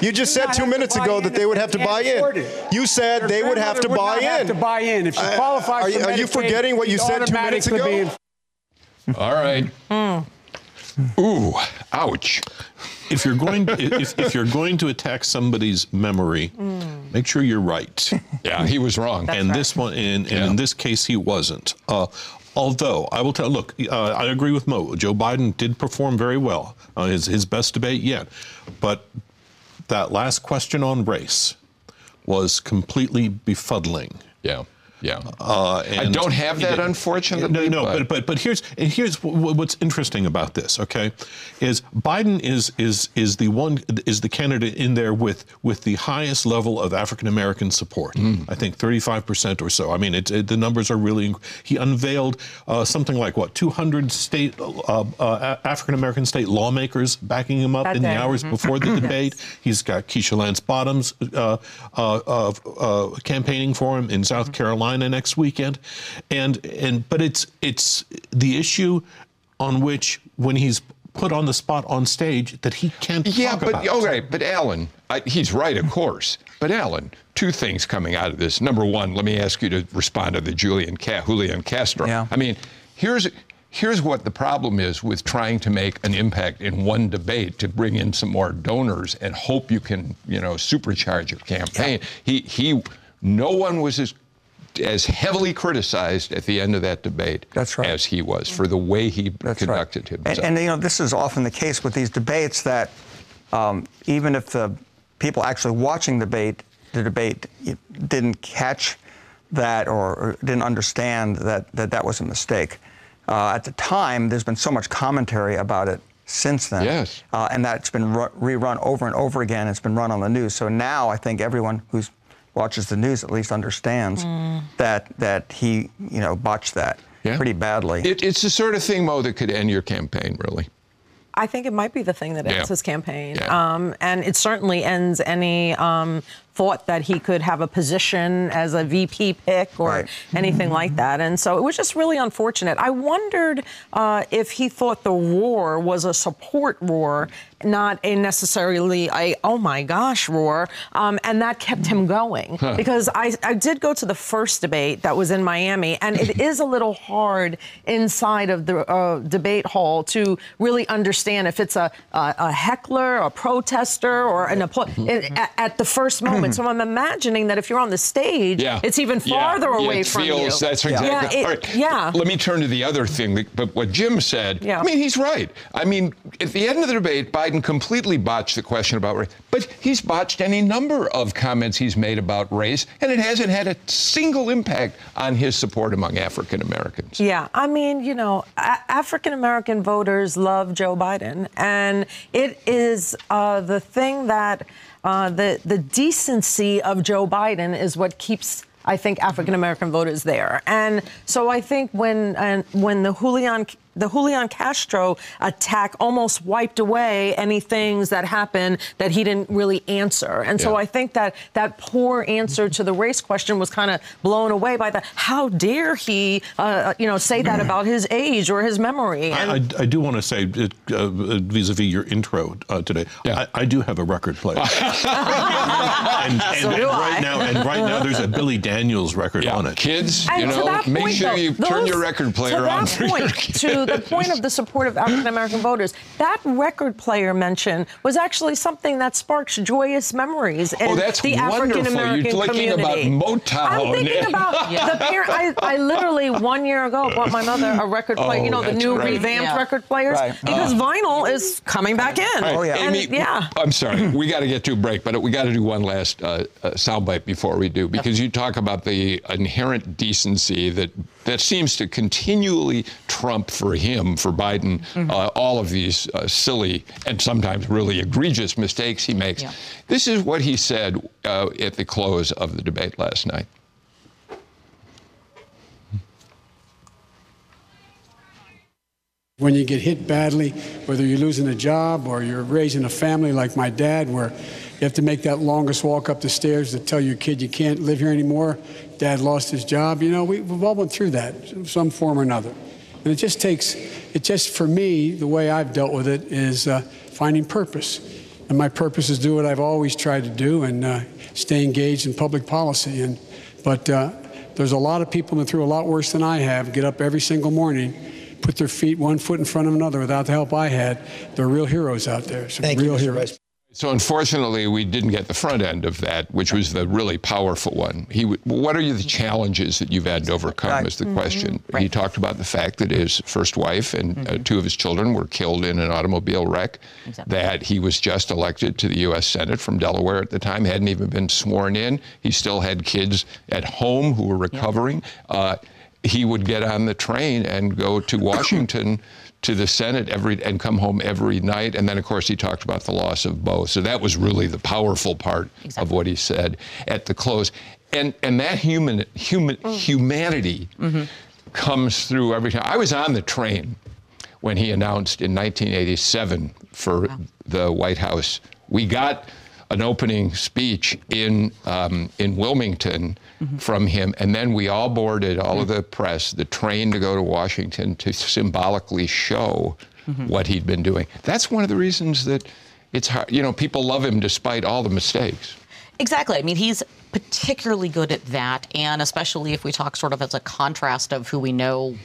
You just said two minutes ago that they would have to buy in. You said they would have to buy in. have to buy in. If she Uh, qualifies are for you- are you forgetting what you said two minutes ago? in- All right. Ooh, ouch. If you're going if, if you're going to attack somebody's memory, make sure you're right. Yeah, he was wrong. and this one, and, and Yeah. in this case, he wasn't. Uh, although I will tell, look, uh, I agree with Mo. Joe Biden did perform very well, uh, his his best debate yet, but that last question on race was completely befuddling. Yeah, yeah. Uh, I don't have that, unfortunately. No, no, but but but here's and here's wh- what's interesting about this. Okay, is Biden is is is the one is the candidate in there with with the highest level of African American support. Mm. I think 35 percent or so. I mean, it, it- the numbers are really. inc- He unveiled uh, something like what 200 state uh, uh, African American state lawmakers backing him up That in the day. hours before the debate. He's got Keisha Lance Bottoms uh, uh, uh, uh, campaigning for him in South Carolina next weekend, and and but it's it's the issue on which when he's put on the spot on stage that he can't Yeah, talk but about. okay, but Alan, I, he's right, of course. But Alan, two things coming out of this. Number one, let me ask you to respond to the Julian Ca- Julian Castro. Yeah. I mean, here's here's what the problem is with trying to make an impact in one debate to bring in some more donors and hope you can, you know, supercharge your campaign. He he, no one was as as heavily criticized at the end of that debate That's right. as he was for the way he That's conducted right. himself. And, and you know, this is often the case with these debates that um, even if the people actually watching the debate, the debate didn't catch that or, or didn't understand that, that that was a mistake. Uh, at the time, there's been so much commentary about it since then. Yes. Uh, and that's been ru- rerun over and over again. It's been run on the news. So now I think everyone who's watches the news at least understands that that he, you know, botched that Yeah. pretty badly. It, it's the sort of thing, Mo, that could end your campaign, really. I think it might be the thing that ends Yeah. his campaign. Yeah. Um, and it certainly ends any um, thought that he could have a position as a VP pick or Right. anything like that. And so it was just really unfortunate. I wondered uh, if he thought the roar was a support roar, not a necessarily a, oh my gosh roar. Um, and that kept him going. Because I, I did go to the first debate that was in Miami, and it is a little hard inside of the uh, debate hall to really understand if it's a, a, a heckler, a protester, or an applaud at, at the first moment. So I'm imagining that if you're on the stage, Yeah. it's even farther Yeah, away it from feels, you. That's Yeah. exactly. Yeah, it- right. yeah. Let me turn to the other thing. But what Jim said, Yeah. I mean, he's right. I mean, at the end of the debate, Biden completely botched the question about race. But he's botched any number of comments he's made about race, and it hasn't had a single impact on his support among African Americans. Yeah, I mean, you know, African American voters love Joe Biden, and it is uh, the thing that uh, the the decency of Joe Biden is what keeps. I think African American voters there, and so I think when and when the Julian the Julian Castro attack almost wiped away any things that happened that he didn't really answer, and so Yeah. I think that that poor answer to the race question was kind of blown away by the how dare he, uh, you know, say that about his age or his memory. And I, I, I do want to say, uh, uh, vis-a-vis your intro uh, today, Yeah. I, I do have a record player. and, and, So and do right I. now, and right now, there's a Billy Daniels record Yeah, on it. kids, you to know, make point, sure though, you turn your record player to that on for your point, kids. To the point of the support of African American voters, that record player mention was actually something that sparks joyous memories in Oh, that's the wonderful. African American You're thinking about. Motown. I'm thinking about the parent. I, I literally one year ago bought my mother a record player. Oh, you know the new great. revamped Yeah. record players Right. because vinyl is coming back in. All Oh, right, yeah. And, Amy, yeah. I'm sorry. We got to get to a break, but we got to do one last uh, uh, soundbite before we do, because you talk about the inherent decency that that seems to continually trump for him, for Biden, uh, all of these uh, silly and sometimes really egregious mistakes he makes. Yeah. This is what he said uh, at the close of the debate last night. When you get hit badly, whether you're losing a job or you're raising a family like my dad, where you have to make that longest walk up the stairs to tell your kid you can't live here anymore, dad lost his job, you know, we, we've all went through that, some form or another. And it just takes, it just, for me, the way I've dealt with it is uh, finding purpose. And my purpose is do what I've always tried to do and uh, stay engaged in public policy. And, but uh, there's a lot of people that through a lot worse than I have get up every single morning, put their feet one foot in front of another without the help I had. They're real heroes out there. Some Thank real you, heroes. So unfortunately, we didn't get the front end of that, which was the really powerful one. He, what are the challenges that you've had to overcome? Right. Is the question. He Right. talked about the fact that his first wife and uh, two of his children were killed in an automobile wreck. Exactly. That he was just elected to the U.S. Senate from Delaware at the time, hadn't even been sworn in. He still had kids at home who were recovering. Uh, he would get on the train and go to Washington to the Senate every and come home every night. And then, of course, he talked about the loss of Bo. So that was really the powerful part of what he said at the close. And and that human human mm. humanity mm-hmm. comes through every time. I was on the train when he announced in 1987 for the White House. We got an opening speech in um, in Wilmington mm-hmm. from him, and then we all boarded all of the mm-hmm. press, the train to go to Washington to symbolically show mm-hmm. what he'd been doing. That's one of the reasons that it's hard. You know, people love him despite all the mistakes. Exactly. I mean, he's particularly good at that, and especially if we talk sort of as a contrast of who we know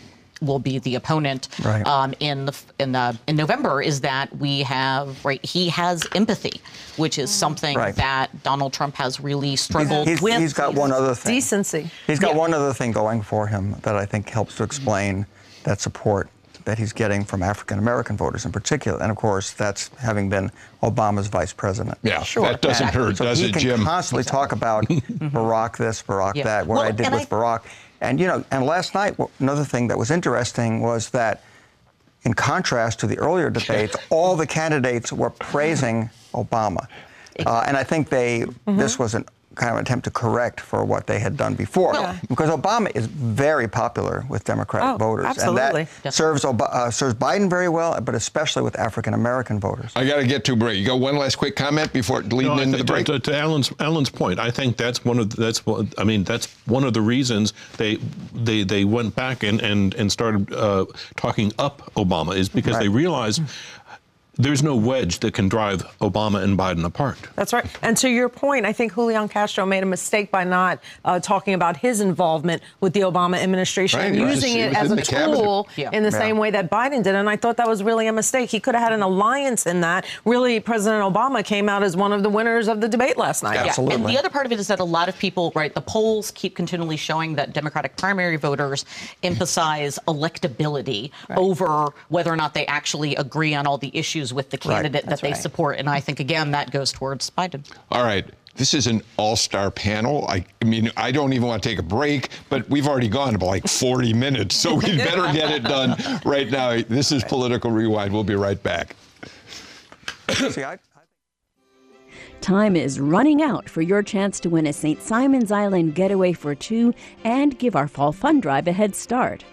will be the opponent Right. um, in the in the in November is that we have right he has empathy, which is something Right. that Donald Trump has really struggled He's, with. he's got one other thing. Decency. He's got Yeah. one other thing going for him that I think helps to explain that support that he's getting from African American voters in particular. And of course, that's having been Obama's vice president. Yeah, sure. that doesn't And hurt, so does he it, can Jim? constantly talk about Barack this, Barack Yeah. that, what Well, I did with I- Barack. And you know, and last night, another thing that was interesting was that in contrast to the earlier debates, all the candidates were praising Obama. Uh, and I think they mm-hmm. this was an kind of an attempt to correct for what they had done before. Yeah. Because Obama is very popular with Democratic oh, voters. Absolutely. And that serves, uh, serves Biden very well, but especially with African American voters. I got to get to a break. You got one last quick comment before leading no, into the break? To, to, Alan's, Alan's point, I think that's one of the, that's I mean that's one of the reasons they they they went back and and and started uh, talking up Obama is because right. they realized there's no wedge that can drive Obama and Biden apart. That's right. And to your point, I think Julian Castro made a mistake by not uh, talking about his involvement with the Obama administration right, and using it as a tool yeah. in the yeah. same way that Biden did. And I thought that was really a mistake. He could have had an alliance in that. Really, President Obama came out as one of the winners of the debate last night. Absolutely. Yeah. And the other part of it is that a lot of people, right, the polls keep continually showing that Democratic primary voters emphasize electability right. over whether or not they actually agree on all the issues with the candidate right. that they right. support. And I think, again, that goes towards Biden. All right. This is an all-star panel. I, I, mean, I don't even want to take a break, but we've already gone about like 40 minutes, so we'd better get it done right now. This is Political Rewind. We'll be right back. See, I, Time is running out for your chance to win a St. Simons Island getaway for two and give our fall fund drive a head start.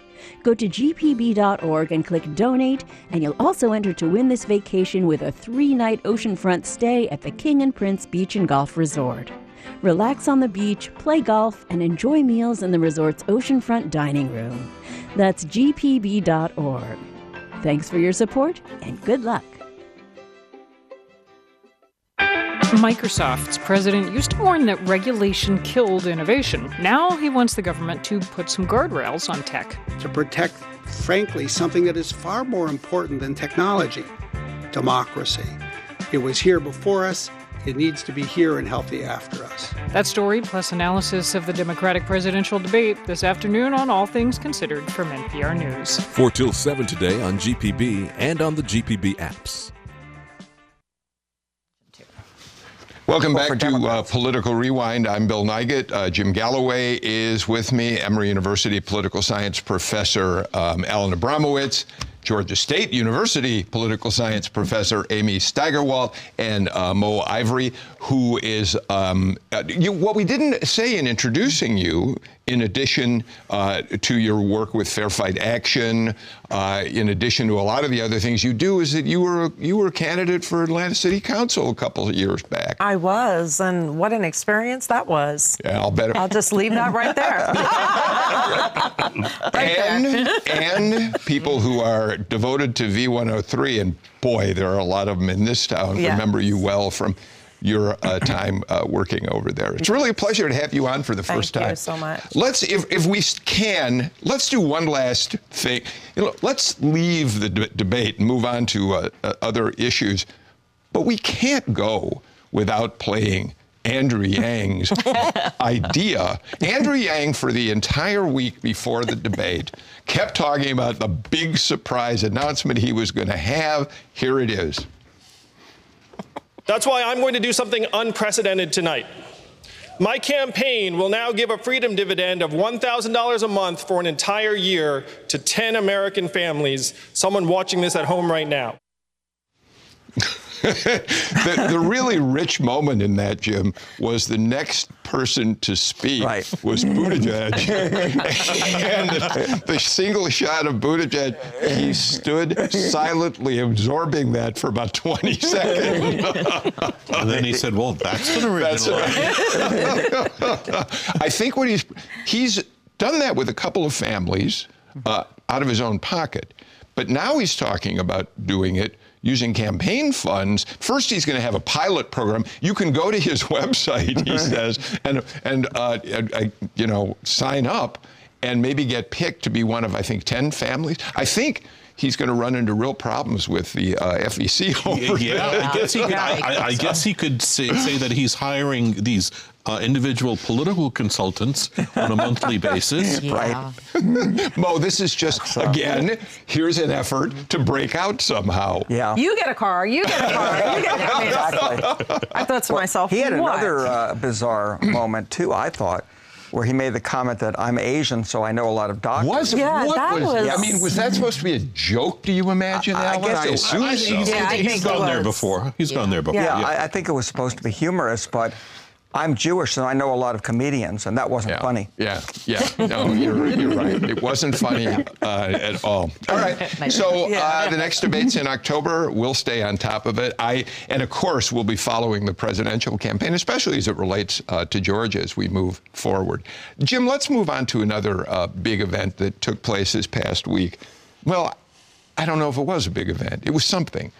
Go to gpb.org and click donate, and you'll also enter to win this vacation with a three night oceanfront stay at the King and Prince Beach and Golf Resort. Relax on the beach, play golf, and enjoy meals in the resort's oceanfront dining room. That's gpb.org. Thanks for your support and good luck. Microsoft's president used to warn that regulation killed innovation. Now he wants the government to put some guardrails on tech. To protect, frankly, something that is far more important than technology democracy. It was here before us. It needs to be here and healthy after us. That story, plus analysis of the Democratic presidential debate this afternoon on All Things Considered from NPR News. 4 till 7 today on GPB and on the GPB apps. Welcome back to uh, Political Rewind. I'm Bill Nigut. Uh, Jim Galloway is with me, Emory University political science professor um, Alan Abramowitz, Georgia State University political science professor Amy Steigerwalt, and uh, Mo Ivory, who is um, uh, you, what we didn't say in introducing you in addition uh, to your work with Fair Fight Action, uh, in addition to a lot of the other things you do, is that you were you were a candidate for Atlanta City Council a couple of years back. I was, and what an experience that was. Yeah, I'll bet. I'll just leave that right there. right and and people who are devoted to V103, and boy, there are a lot of them in this town. Remember you well from your uh, time uh, working over there. It's really a pleasure to have you on for the first Thank time. Thank you so much. Let's, if, if we can, let's do one last thing. You know, let's leave the d- debate and move on to uh, uh other issues. But we can't go without playing Andrew Yang's idea. Andrew Yang, for the entire week before the debate, kept talking about the big surprise announcement he was going to have. Here it is. That's why I'm going to do something unprecedented tonight. My campaign will now give a freedom dividend of $1,000 a month for an entire year to 10 American families, someone watching this at home right now. The, the, really rich moment in that, Jim, was the next person to speak right. was Buttigieg. and the, the, single shot of Buttigieg, he stood silently absorbing that for about 20 seconds. and then he said, well, that's an original. That's I think what he's, he's done that with a couple of families uh, out of his own pocket. But now he's talking about doing it using campaign funds. First, he's going to have a pilot program. You can go to his website, he says, and and uh, uh, you know sign up and maybe get picked to be one of I think ten families. I think he's going to run into real problems with the uh, FEC over yeah, there. I guess he could, I, I guess he could say, say, that he's hiring these uh, individual political consultants on a monthly basis. Yeah. Right. Mo, this is just, again, here's an effort to break out somehow. Yeah. You get a car, you get a car, you get a car. Exactly. I thought to well, myself, He had what? another uh, bizarre moment, too, I thought. where he made the comment that I'm Asian, so I know a lot of doctors. Was Yeah, what that was, was- I mean, was that supposed to be a joke? Do you imagine, I- I Alan? guess it- assume I so. think he's, Yeah, I he's think gone he there before. He's gone there before. Yeah, Yeah. I, I think it was supposed to be humorous, but I'm Jewish, and I know a lot of comedians, and that wasn't Yeah. funny. Yeah, yeah. No, you're, you're right. It wasn't funny uh, at all. All right. So uh, the next debate's in October. We'll stay on top of it. I and of course we'll be following the presidential campaign, especially as it relates uh, to Georgia as we move forward. Jim, let's move on to another uh, big event that took place this past week. Well. I don't know if it was a big event. It was something.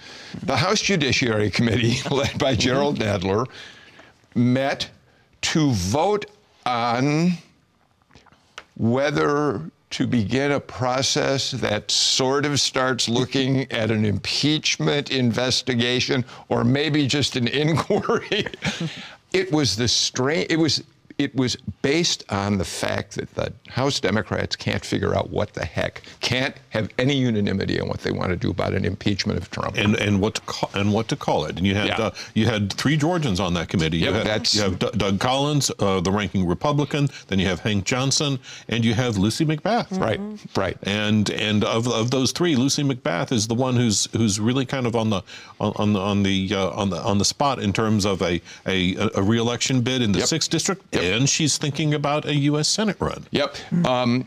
The House Judiciary Committee, led by Gerald Nadler, met to vote on whether to begin a process that sort of starts looking at an impeachment investigation or maybe just an inquiry. it was the strange, it was. It was based on the fact that the House Democrats can't figure out what the heck, can't have any unanimity on what they want to do about an impeachment of Trump. and and what to call, and what to call it. And you had Yeah. uh, you had three Georgians on that committee. Yep, you, had, that's- you have D- Doug Collins, uh, the ranking Republican. Then you have Hank Johnson, and you have Lucy McBath. Right, right. And and of, of those three, Lucy McBath is the one who's who's really kind of on the on, the on the uh, on the on the spot in terms of a a, a reelection bid in the Yep. sixth district, and she's thinking about a U.S. Senate run. Yep. Um,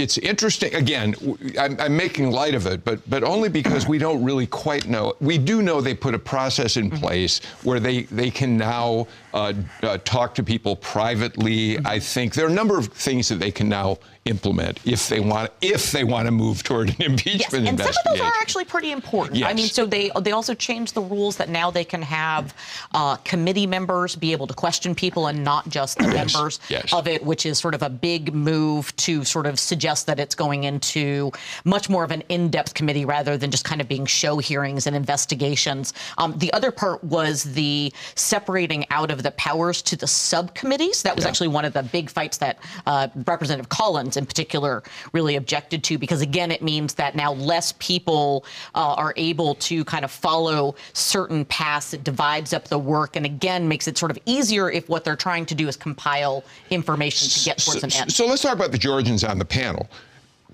it's interesting. Again, I'm, I'm making light of it, but but only because we don't really quite know. We do know they put a process in place where they they can now uh, uh, talk to people privately. I think there are a number of things that they can now implement if they want if they want to move toward an impeachment Yes, and some of those are actually pretty important. I mean, so they they also changed the rules that now they can have uh, committee members be able to question people and not just the Yes, members yes. of it, which is sort of a big move to sort of suggest that it's going into much more of an in-depth committee rather than just kind of being show hearings and investigations. Um, the other part was the separating out of the powers to the subcommittees. That was actually one of the big fights that uh, Representative Collins, in particular, really objected to because, again, it means that now less people uh, are able to kind of follow certain paths. It divides up the work and, again, makes it sort of easier if what they're trying to do is compile information to get towards an end. So let's talk about the Georgians on the panel.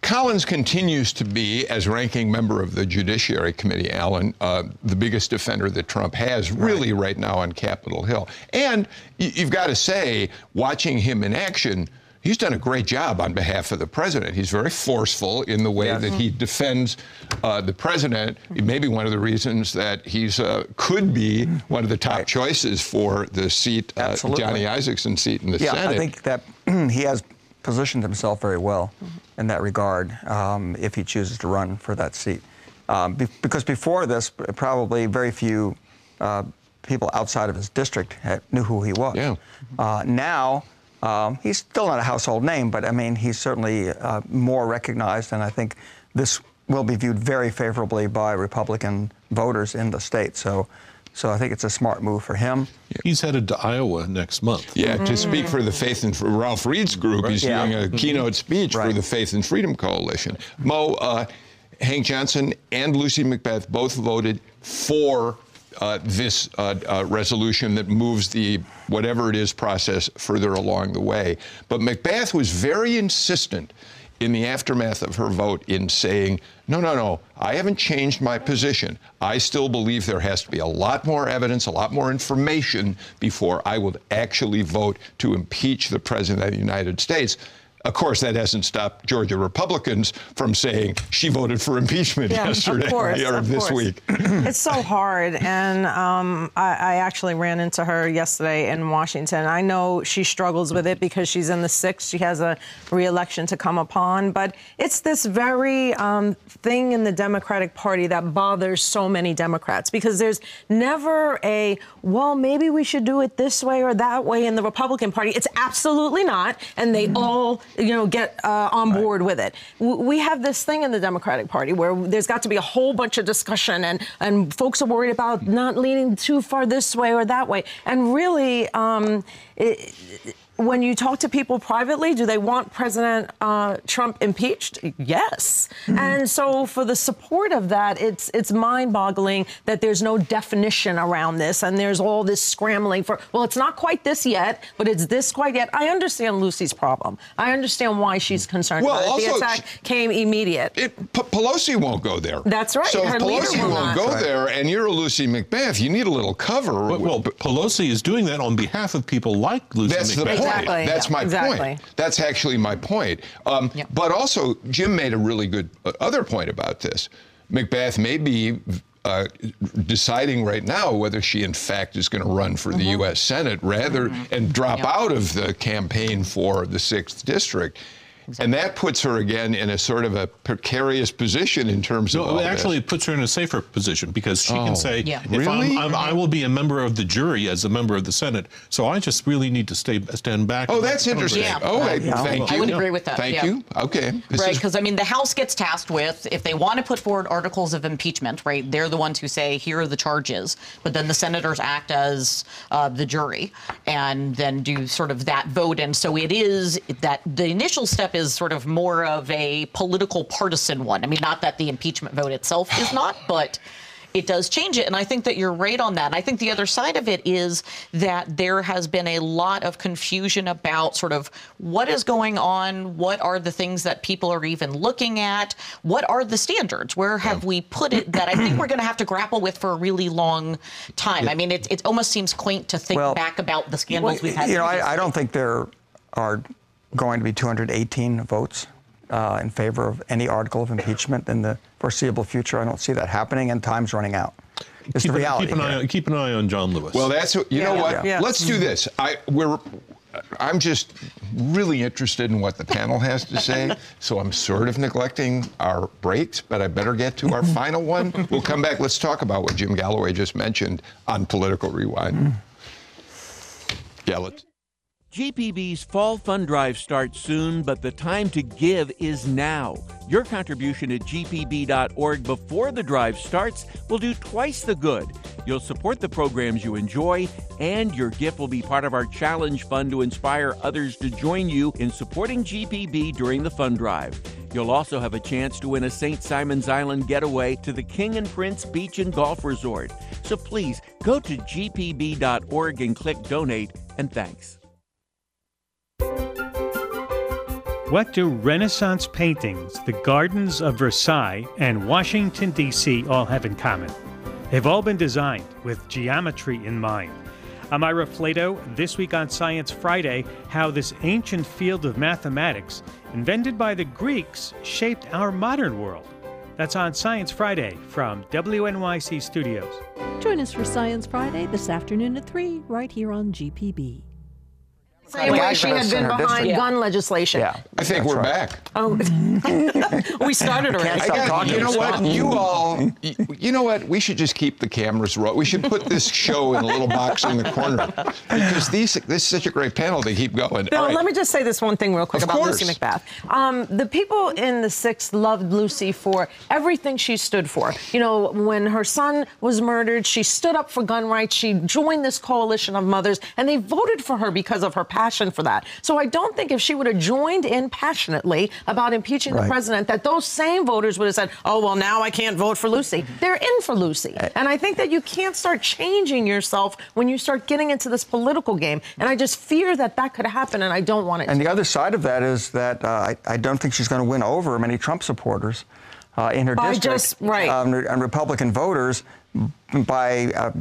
Collins continues to be, as ranking member of the Judiciary Committee, Alan, uh, the biggest defender that Trump has really right now on Capitol Hill. And you've got to say, watching him in action, he's done a great job on behalf of the president. He's very forceful in the way Yes. that he defends uh, the president. It may be one of the reasons that he's uh, could be one of the top choices for the seat, uh. Johnny Isakson seat in the Yeah, Senate. Yeah, I think that he has positioned himself very well in that regard um, if he chooses to run for that seat. Um, be- because before this, probably very few uh, people outside of his district had, knew who he was. Yeah. Uh, now, um, he's still not a household name, but I mean, he's certainly uh, more recognized, and I think this will be viewed very favorably by Republican voters in the state. So, so I think it's a smart move for him. He's headed to Iowa next month. Yeah, to speak for the Faith and for Ralph Reed's group, he's Yeah. doing a keynote speech for the Faith and Freedom Coalition. Mo, uh, Hank Johnson and Lucy McBath both voted for uh, this uh, uh, resolution that moves the whatever it is process further along the way. But McBath was very insistent in the aftermath of her vote in saying, no, no, no, I haven't changed my position. I still believe there has to be a lot more evidence, a lot more information before I would actually vote to impeach the President of the United States. Of course, that hasn't stopped Georgia Republicans from saying she voted for impeachment Yeah, yesterday of course, or this course. week. it's so hard, and um, I, I actually ran into her yesterday in Washington. I know she struggles with it because she's in the sixth. She has a reelection to come upon, but it's this very um, thing in the Democratic Party that bothers so many Democrats because there's never a well, maybe we should do it this way or that way in the Republican Party. It's absolutely not, and they all you know get uh, on board with it. We have this thing in the Democratic Party where there's got to be a whole bunch of discussion, and and folks are worried about not leaning too far this way or that way, and really. Um, it, when you talk to people privately, do they want President uh, Trump impeached? Yes. Mm-hmm. And so, for the support of that, it's it's mind-boggling that there's no definition around this, and there's all this scrambling for. Well, it's not quite this yet, but it's this quite yet. I understand Lucy's problem. I understand why she's concerned. Well, about also, it. the attack came immediate. It, P- Pelosi won't go there. That's right. So Her if Pelosi won't not. go there, and you're a Lucy McBath, you need a little cover. Well, well, Pelosi is doing that on behalf of people like Lucy That's McBath. Point. Exactly. That's my Exactly. point. That's actually my point. Um. But also, Jim made a really good uh, other point about this. McBath may be uh, deciding right now whether she, in fact, is going to run for the U.S. Senate rather and drop Yep. out of the campaign for the sixth district. And that puts her again in a sort of a precarious position in terms of No, all it actually this. puts her in a safer position because she Oh, can say, Yeah. if really? I'm, I'm, I will be a member of the jury as a member of the Senate, so I just really need to stay stand back. Oh, that's interesting. Yeah. Oh, I, Yeah. thank you. I would agree with that. Thank yeah. you. Okay. This right, is- because I mean, the House gets tasked with if they want to put forward articles of impeachment, right? They're the ones who say here are the charges, but then the senators act as uh, the jury and then do sort of that vote. And so it is that the initial step is sort of more of a political partisan one. I mean, not that the impeachment vote itself is not, but it does change it. And I think that you're right on that. And I think the other side of it is that there has been a lot of confusion about sort of what is going on, what are the things that people are even looking at, what are the standards, where have we put it that I think we're going to have to grapple with for a really long time. I mean, it, it almost seems quaint to think Well, back about the scandals we've had. You know, I, I don't think there are going to be 218 votes uh, in favor of any article of impeachment in the foreseeable future. I don't see that happening, and time's running out. It's Keep, the an- reality. keep an here. eye, keep an eye on John Lewis. Well, that's you know Yeah. what. Yeah. Let's do this. I we're. I'm just really interested in what the panel has to say, so I'm sort of neglecting our breaks, but I better get to our final one. We'll come back. Let's talk about what Jim Galloway just mentioned on Political Rewind. Yeah, let's. GPB's Fall Fund Drive starts soon, but the time to give is now. Your contribution at gpb.org before the drive starts will do twice the good. You'll support the programs you enjoy, and your gift will be part of our challenge fund to inspire others to join you in supporting GPB during the fund drive. You'll also have a chance to win a St. Simon's Island getaway to the King and Prince Beach and Golf Resort. So please go to gpb.org and click donate, and thanks. What do Renaissance paintings, the gardens of Versailles, and Washington, D.C. all have in common? They've all been designed with geometry in mind. I'm Ira Flatow. This week on Science Friday, how this ancient field of mathematics, invented by the Greeks, shaped our modern world. That's on Science Friday from WNYC Studios. Join us for Science Friday this afternoon at 3, right here on GPB. Same way she had been behind District. gun legislation. Yeah. I think That's we're right. back. Oh, we started already. Can't I stop got- talking. you know what? You all, you know what? We should just keep the cameras rolling. We should put this show in a little box in the corner because these, this is such a great panel. They keep going. Bill, All right. let me just say this one thing real quick Of about course. Lucy McBath. Um, the people in the Sixth loved Lucy for everything she stood for. You know, when her son was murdered, she stood up for gun rights. She joined this coalition of mothers, and they voted for her because of her passion for that. So I don't think if she would have joined in passionately about impeaching the president, that those same voters would have said, "Oh, well, now I can't vote for Lucy." They're in for Lucy, and I think that you can't start changing yourself when you start getting into this political game. And I just fear that that could happen, and I don't want it. And to. the other side of that is that uh, I, I don't think she's going to win over many Trump supporters uh, in her By district just- right. um, and Republican voters by uh,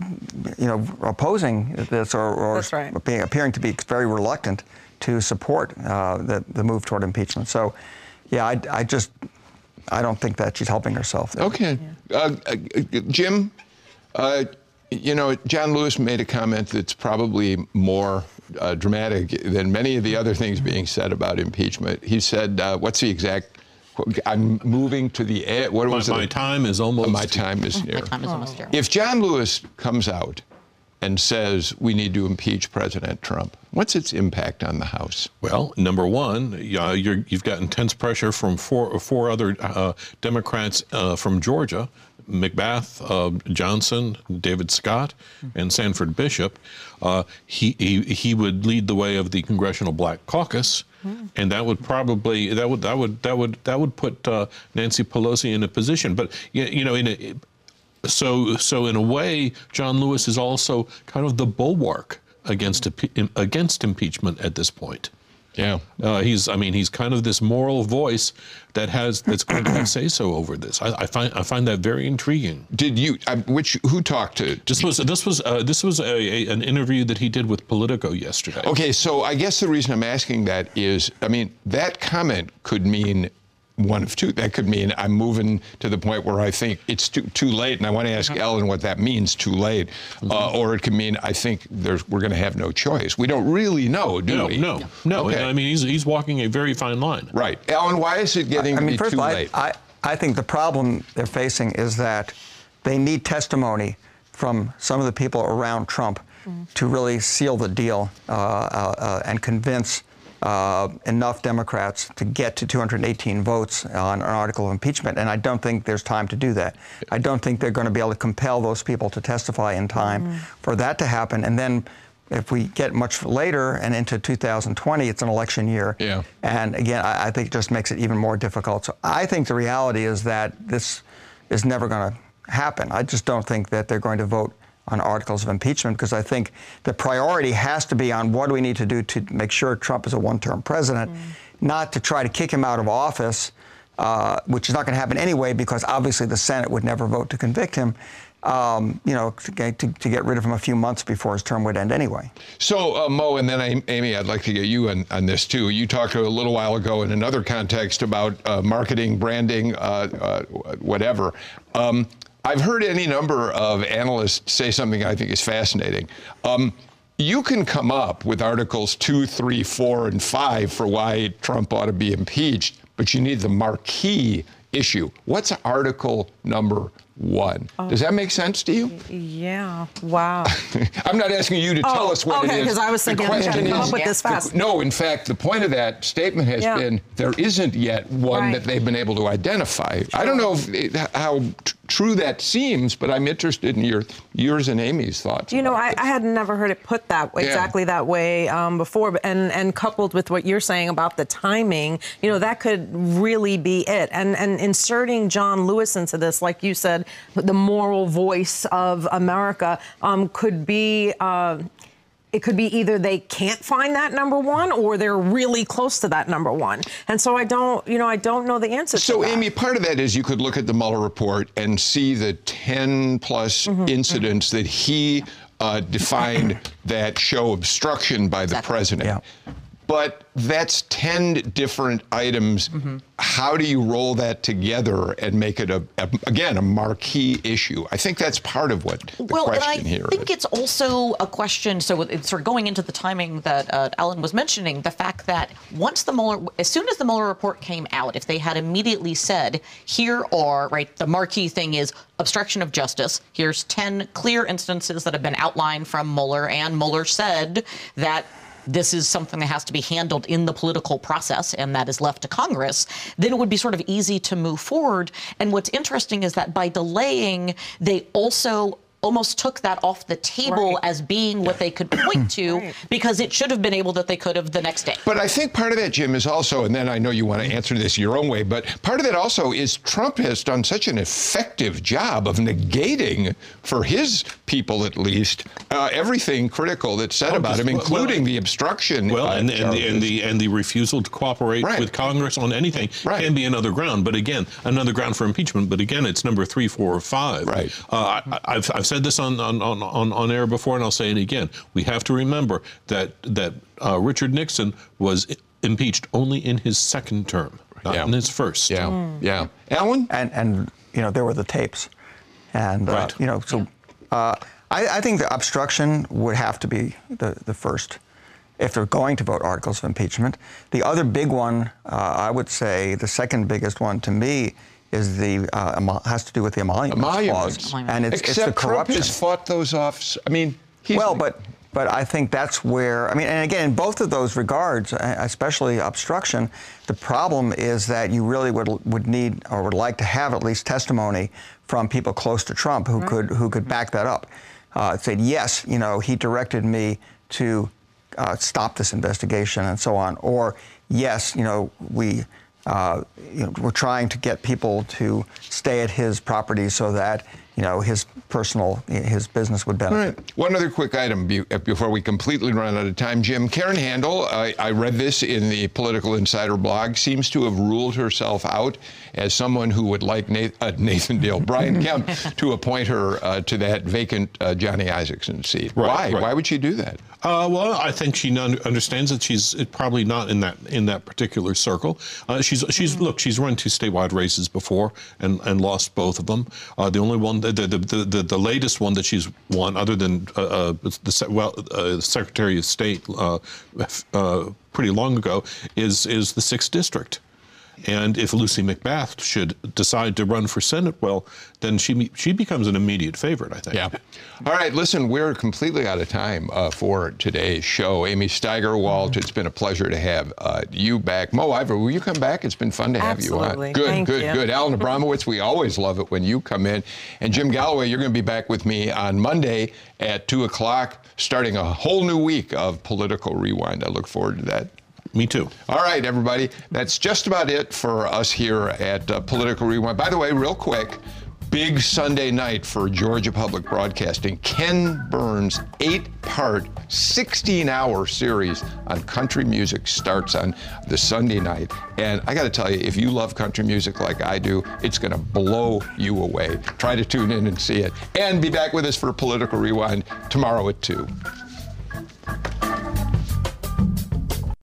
you know opposing this or, or right. being, appearing to be very reluctant to support uh, the, the move toward impeachment. So, yeah, I, I just I don't think that she's helping herself. there. Okay. Uh, uh, Jim, uh, you know, John Lewis made a comment that's probably more uh, dramatic than many of the other things being said about impeachment. He said, uh, what's the exact, I'm moving to the, e- what my, was my it? My time is almost. My time is near. My time is almost oh. here. If John Lewis comes out and says we need to impeach President Trump. What's its impact on the House? Well, number one, you have got intense pressure from four, four other uh, Democrats uh, from Georgia. McBath, uh, Johnson, David Scott, and Sanford Bishop, uh, he, he, he would lead the way of the Congressional Black Caucus, and that would probably that would that would that would that would put uh, Nancy Pelosi in a position. But you know, in a, so so in a way, John Lewis is also kind of the bulwark against against impeachment at this point. Yeah, uh, he's. I mean, he's kind of this moral voice that has that's going to have say so over this. I, I, find I find that very intriguing. Did you? Uh, which who talked to? This was this was uh, this was a, a, an interview that he did with Politico yesterday. Okay, so I guess the reason I'm asking that is, I mean, that comment could mean one of two. That could mean I'm moving to the point where I think it's too, too late, and I want to ask Alan what that means, too late. Mm-hmm. Uh, or it could mean I think we're going to have no choice. We don't really know, do no, we? No, no. Okay. I mean, he's, he's walking a very fine line. Right. Alan, why is it getting I, I mean, first too all, late? I, I think the problem they're facing is that they need testimony from some of the people around Trump mm. to really seal the deal uh, uh, uh and convince uh, enough Democrats to get to 218 votes on an article of impeachment, and I don't think there's time to do that. I don't think they're going to be able to compel those people to testify in time mm. for that to happen. And then if we get much later and into 2020, it's an election year. Yeah. And again, I, I think it just makes it even more difficult. So I think the reality is that this is never going to happen. I just don't think that they're going to vote on articles of impeachment because I think the priority has to be on what do we need to do to make sure Trump is a one term president, mm. not to try to kick him out of office, uh, which is not going to happen anyway because obviously the Senate would never vote to convict him. Um, you know, to, to, to, get rid of him a few months before his term would end anyway. So, uh, Mo, and then Amy, I'd like to get you on, on, this too. You talked a little while ago in another context about uh, marketing, branding, uh, uh whatever. Um, I've heard any number of analysts say something I think is fascinating. Um, you can come up with articles two, three, four, and five for why Trump ought to be impeached, but you need the marquee issue. What's article number one. Oh. Does that make sense to you? Yeah. Wow. I'm not asking you to oh, tell us what okay, it is. because I was thinking I come up with this fast. The, no, in fact, the point of that statement has yeah. been there isn't yet one right. that they've been able to identify. Sure. I don't know it, how true that seems, but I'm interested in your yours and Amy's thoughts. You know, I, I, had never heard it put that exactly yeah. that way um, before, and and coupled with what you're saying about the timing, you know, that could really be it. And and inserting John Lewis into this, like you said the moral voice of America um, could be. Uh, it could be either they can't find that number one or they're really close to that number one. And so I don't, you know, I don't know the answer so, to Amy, part of that is you could look at the Mueller report and see the 10 plus mm-hmm. incidents that he uh, defined that show obstruction by the exactly. president. Yeah. But that's 10 different items. Mm-hmm. How do you roll that together and make it a, a, again a marquee issue? I think that's part of what the well, question here. Well, I think it's also a question. So it's sort of going into the timing that uh, Alan was mentioning, the fact that once the Mueller, as soon as the Mueller report came out, if they had immediately said, here are right, the marquee thing is obstruction of justice. Here's 10 clear instances that have been outlined from Mueller, and Mueller said that this is something that has to be handled in the political process and that is left to Congress, then it would be sort of easy to move forward. And what's interesting is that by delaying, they also almost took that off the table right. as being what they could point to right. because it should have been able that they could have the next day. But I think part of that, Jim, is also, and then I know you want to answer this your own way, but part of that also is Trump has done such an effective job of negating, for his people at least, uh, everything critical that's said oh, about him, including well, the obstruction. Well, uh, and, and, the, and, the, and the refusal to cooperate right. with Congress on anything can be another ground. But again, another ground for impeachment. But again, it's number three, four, or five. Right. Uh, I, I've, I've said said this on, on, on, on air before, and I'll say it again. We have to remember that, that uh, Richard Nixon was impeached only in his second term, not yeah. in his first. Yeah, mm. yeah. Alan? And, and, you know, there were the tapes. And, uh, right. uh, you know, so uh, I, I, think the obstruction would have to be the, the first if they're going to vote articles of impeachment. The other big one, uh, I would say, the second biggest one to me is the uh, has to do with the emolument, emoluments. clause, and it's, Except it's the corruption. Trump has fought those off. I mean, well, but but I think that's where I mean, and again, in both of those regards, uh, especially obstruction, the problem is that you really would would need or would like to have at least testimony from people close to Trump who right. could who could back that up. Uh, said yes, you know, he directed me to uh, stop this investigation and so on, or yes, you know, we. Uh, you know, we're trying to get people to stay at his property so that you know, his personal, his business would benefit. All right. One other quick item uh, before we completely run out of time, Jim. Karen Handel, I, I read this in the Political Insider blog, seems to have ruled herself out as someone who would like Nathan, uh, Nathan Deal, Brian Kemp, to appoint her uh, to that vacant uh, Johnny Isakson seat. Right, Why? Right. Why would she do that? Uh, well, I think she understands that she's probably not in that in that particular circle. Uh, she's she's mm-hmm. look, she's run two statewide races before and, and lost both of them. Uh, the only one, the the, the the, latest one that she's won, other than uh, uh, the well, uh, Secretary of State pretty long ago, is is the sixth district. And if Lucy McBath should decide to run for Senate, well, then she she becomes an immediate favorite, I think. Yeah. All right, listen, we're completely out of time uh, for today's show. Amy Steigerwalt, it's been a pleasure to have uh, you back. Mo Ivory, will you come back? It's been fun to have Absolutely. you on. Good, Thank good, you. good. Alan Abramowitz, we always love it when you come in. And Jim Galloway, you're going to be back with me on Monday at 2 o'clock, starting a whole new week of Political Rewind. I look forward to that. Me too. All right, everybody. That's just about it for us here at uh, Political Rewind. By the way, real quick, big Sunday night for Georgia Public Broadcasting. Ken Burns' eight part, 16 hour series on country music starts on the Sunday night. And I got to tell you, if you love country music like I do, it's going to blow you away. Try to tune in and see it. And be back with us for Political Rewind tomorrow at 2.